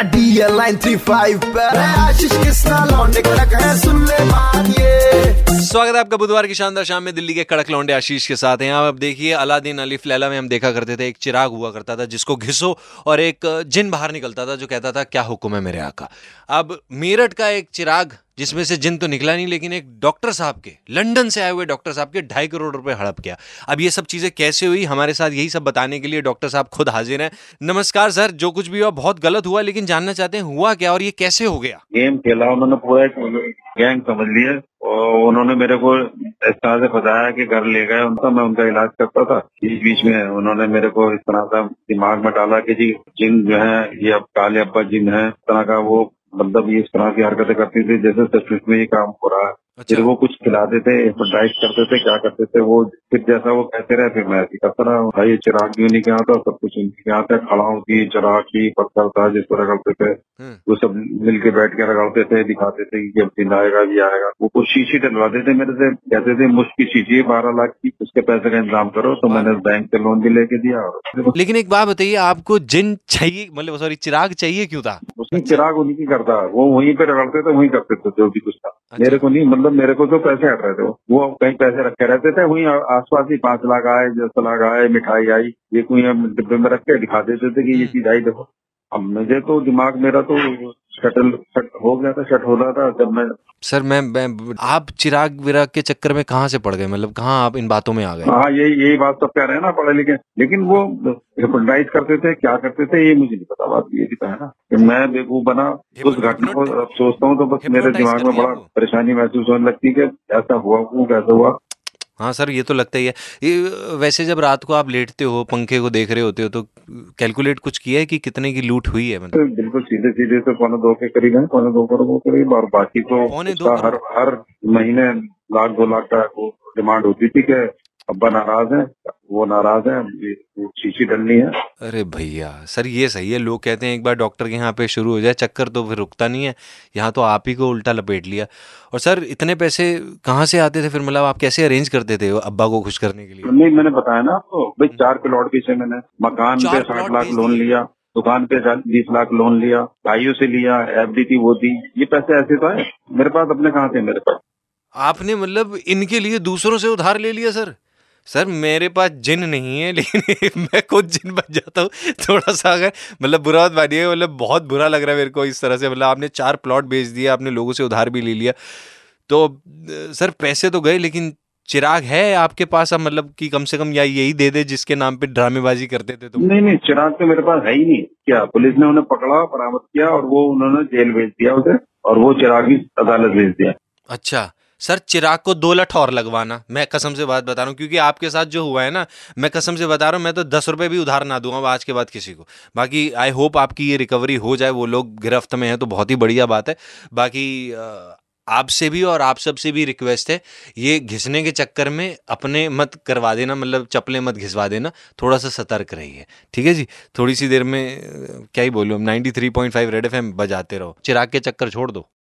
D L line three five Ashish Krishna लौंडे कड़क है, सुन ले बात ये। स्वागत है आपका बुधवार की शानदार शाम में दिल्ली के कड़क लौंडे आशीष के साथ हैं। आप देखिए, अलादीन अलीफ लैला में हम देखा करते थे, एक चिराग हुआ करता था, जिसको घिसो और एक जिन बाहर निकलता था, जो कहता था, क्या हुक्म है मेरे आका? अब मेरठ का एक चिराग जिसमें से जिन तो निकला नहीं, लेकिन एक डॉक्टर साहब के, लंदन से आए हुए डॉक्टर साहब के ढाई करोड़ रुपए हड़प किया अब ये सब चीज़ें कैसे हुई, हमारे साथ यही सब बताने के लिए डॉक्टर साहब खुद हाजिर हैं। नमस्कार सर, जो कुछ भी हुआ, बहुत गलत हुआ, लेकिन जानना चाहते हैं, हुआ क्या और ये कैसे हो गया? गेम खेला उन्होंने पूरा एक गैंग समझ लिया और उन्होंने मेरे को इस तरह से बताया कि घर ले गए उनका, मैं उनका इलाज करता था। बीच बीच में उन्होंने मेरे को इस तरह से दिमाग में डाला कि जी, जिन जो है, ये अब काले अब्बा जिन है, इस तरह का वो मतलब ये इस तरह की हरकतें करती थी जैसे सचमुच में ये काम हो रहा है। अच्छा। फिर वो कुछ खिलाते थे डाइट करते थे क्या करते थे वो फिर जैसा वो कहते रहे फिर मैं ऐसे ही करता रहा भाई ये चिराग भी उन्हीं के यहाँ था सब कुछ उनके यहाँ था खड़ा होती चिराग की पत्थर था जिसको रगड़ते थे। हम्म, वो सब मिलके बैठ के रगड़ते थे दिखाते थे कि अब दिन आएगा भी आएगा। वो कुछ शीशी डलवाते थे मेरे से। कहते थे मुश्किल शीशी है बारह लाख की उसके पैसे का इंतज़ाम करो। तो मैंने बैंक से लोन भी लेके दिया लेकिन एक बात बताइए आपको जिन चाहिए मतलब सॉरी चिराग चाहिए क्यों था? उसकी चिराग उन्हीं की करता वो वहीं पे रगड़ते थे वहीं करते थे जो भी कुछ था अच्छा। मेरे को नहीं मतलब मेरे को तो पैसे हट रहे थे वो। वो कहीं पैसे रखे रहते थे वहीं आसपास ही पाँच लाख आए दस लाख आए मिठाई आई ये कोई डिब्बे में रख के दिखा देते थे कि ये चीज़ आई देखो अब मुझे तो दिमाग मेरा तो शटल शट हो गया था शट हो रहा था जब मैं सर मैं, मैं आप चिराग विराग के चक्कर में कहाँ से पड़ गए? मतलब कहाँ आप इन बातों में आ गए? हाँ यही यही बात सब कह रहे हैं ना पढ़े लिखे। लेकिन वो हिप्नोटाइज करते थे क्या करते थे ये मुझे नहीं पता बात ये भी तो है ना कि मैं बेवकूफ़ बना उस घटना को अब सोचता हूँ तो बस मेरे दिमाग में बड़ा परेशानी महसूस होने लगती है कि ऐसा हुआ क्यों कैसे हुआ। हाँ सर ये तो लगता ही है। ये वैसे जब रात को आप लेटते हो पंखे को देख रहे होते हो तो कैलकुलेट कुछ किया है कि कितने की लूट हुई है मतलब? तो बिल्कुल सीधे सीधे तो पौने दो के करीब है पौने दो करोड़ के करीब और बाकी तो पौने दो हर हर महीने लाख दो लाख का डिमांड होती थी कि अब्बा नाराज़ है वो नाराज़ है शीशी डलनी है। अरे भैया सर ये सही है लोग कहते हैं एक बार डॉक्टर के यहाँ पे शुरू हो जाए चक्कर तो फिर रुकता नहीं है यहाँ तो आप ही को उल्टा लपेट लिया। और सर इतने पैसे कहाँ से आते थे फिर मतलब आप कैसे अरेंज करते थे अब्बा को खुश करने के लिए? नहीं मैंने बताया ना आपको भाई चार प्लॉट पीछे मैंने मकान पे साठ लाख लोन लिया दुकान पे बीस लाख लोन लिया भाइयों से लिया एफडी थी वो दी ये पैसे ऐसे तो है मेरे पास अपने कहाँ थे मेरे पास? आपने मतलब इनके लिए दूसरों से उधार ले लिया सर? सर मेरे पास जिन नहीं है लेकिन मैं खुद जिन बन जाता हूँ। थोड़ा सा अगर मतलब बुरा मत मानिए मतलब बहुत बुरा लग रहा है मेरे को इस तरह से। मतलब आपने चार प्लॉट बेच दिए आपने लोगों से उधार भी ले लिया। तो सर पैसे तो गए लेकिन चिराग है आपके पास? अब मतलब कि कम से कम या यही दे दे जिसके नाम पे ड्रामेबाजी करते थे तुम? नहीं नहीं चिराग तो मेरे पास है ही नहीं। क्या पुलिस ने उन्हें पकड़ा बरामद किया और वो उन्होंने जेल भेज दिया उसे और वो चिराग ही अदालत भेज दिया। अच्छा सर, चिराग को दो लठ और लगवाना। मैं कसम से बात बता रहा हूँ, क्योंकि आपके साथ जो हुआ है ना, मैं कसम से बता रहा हूँ, मैं तो दस रुपये भी उधार ना दूँगा आज के बाद किसी को। बाकी आई होप आपकी ये रिकवरी हो जाए, वो लोग गिरफ्त में हैं तो बहुत ही बढ़िया बात है। बाकी आपसे भी और आप सबसे भी रिक्वेस्ट है, ये घिसने के चक्कर में अपने मत करवा देना मतलब चप्पलें मत घिसवा देना थोड़ा सा सतर्क रहिए। ठीक है जी? थोड़ी सी देर में क्या ही बोलूँ ninety three point five Red F M बजाते रहो। चिराग के चक्कर छोड़ दो।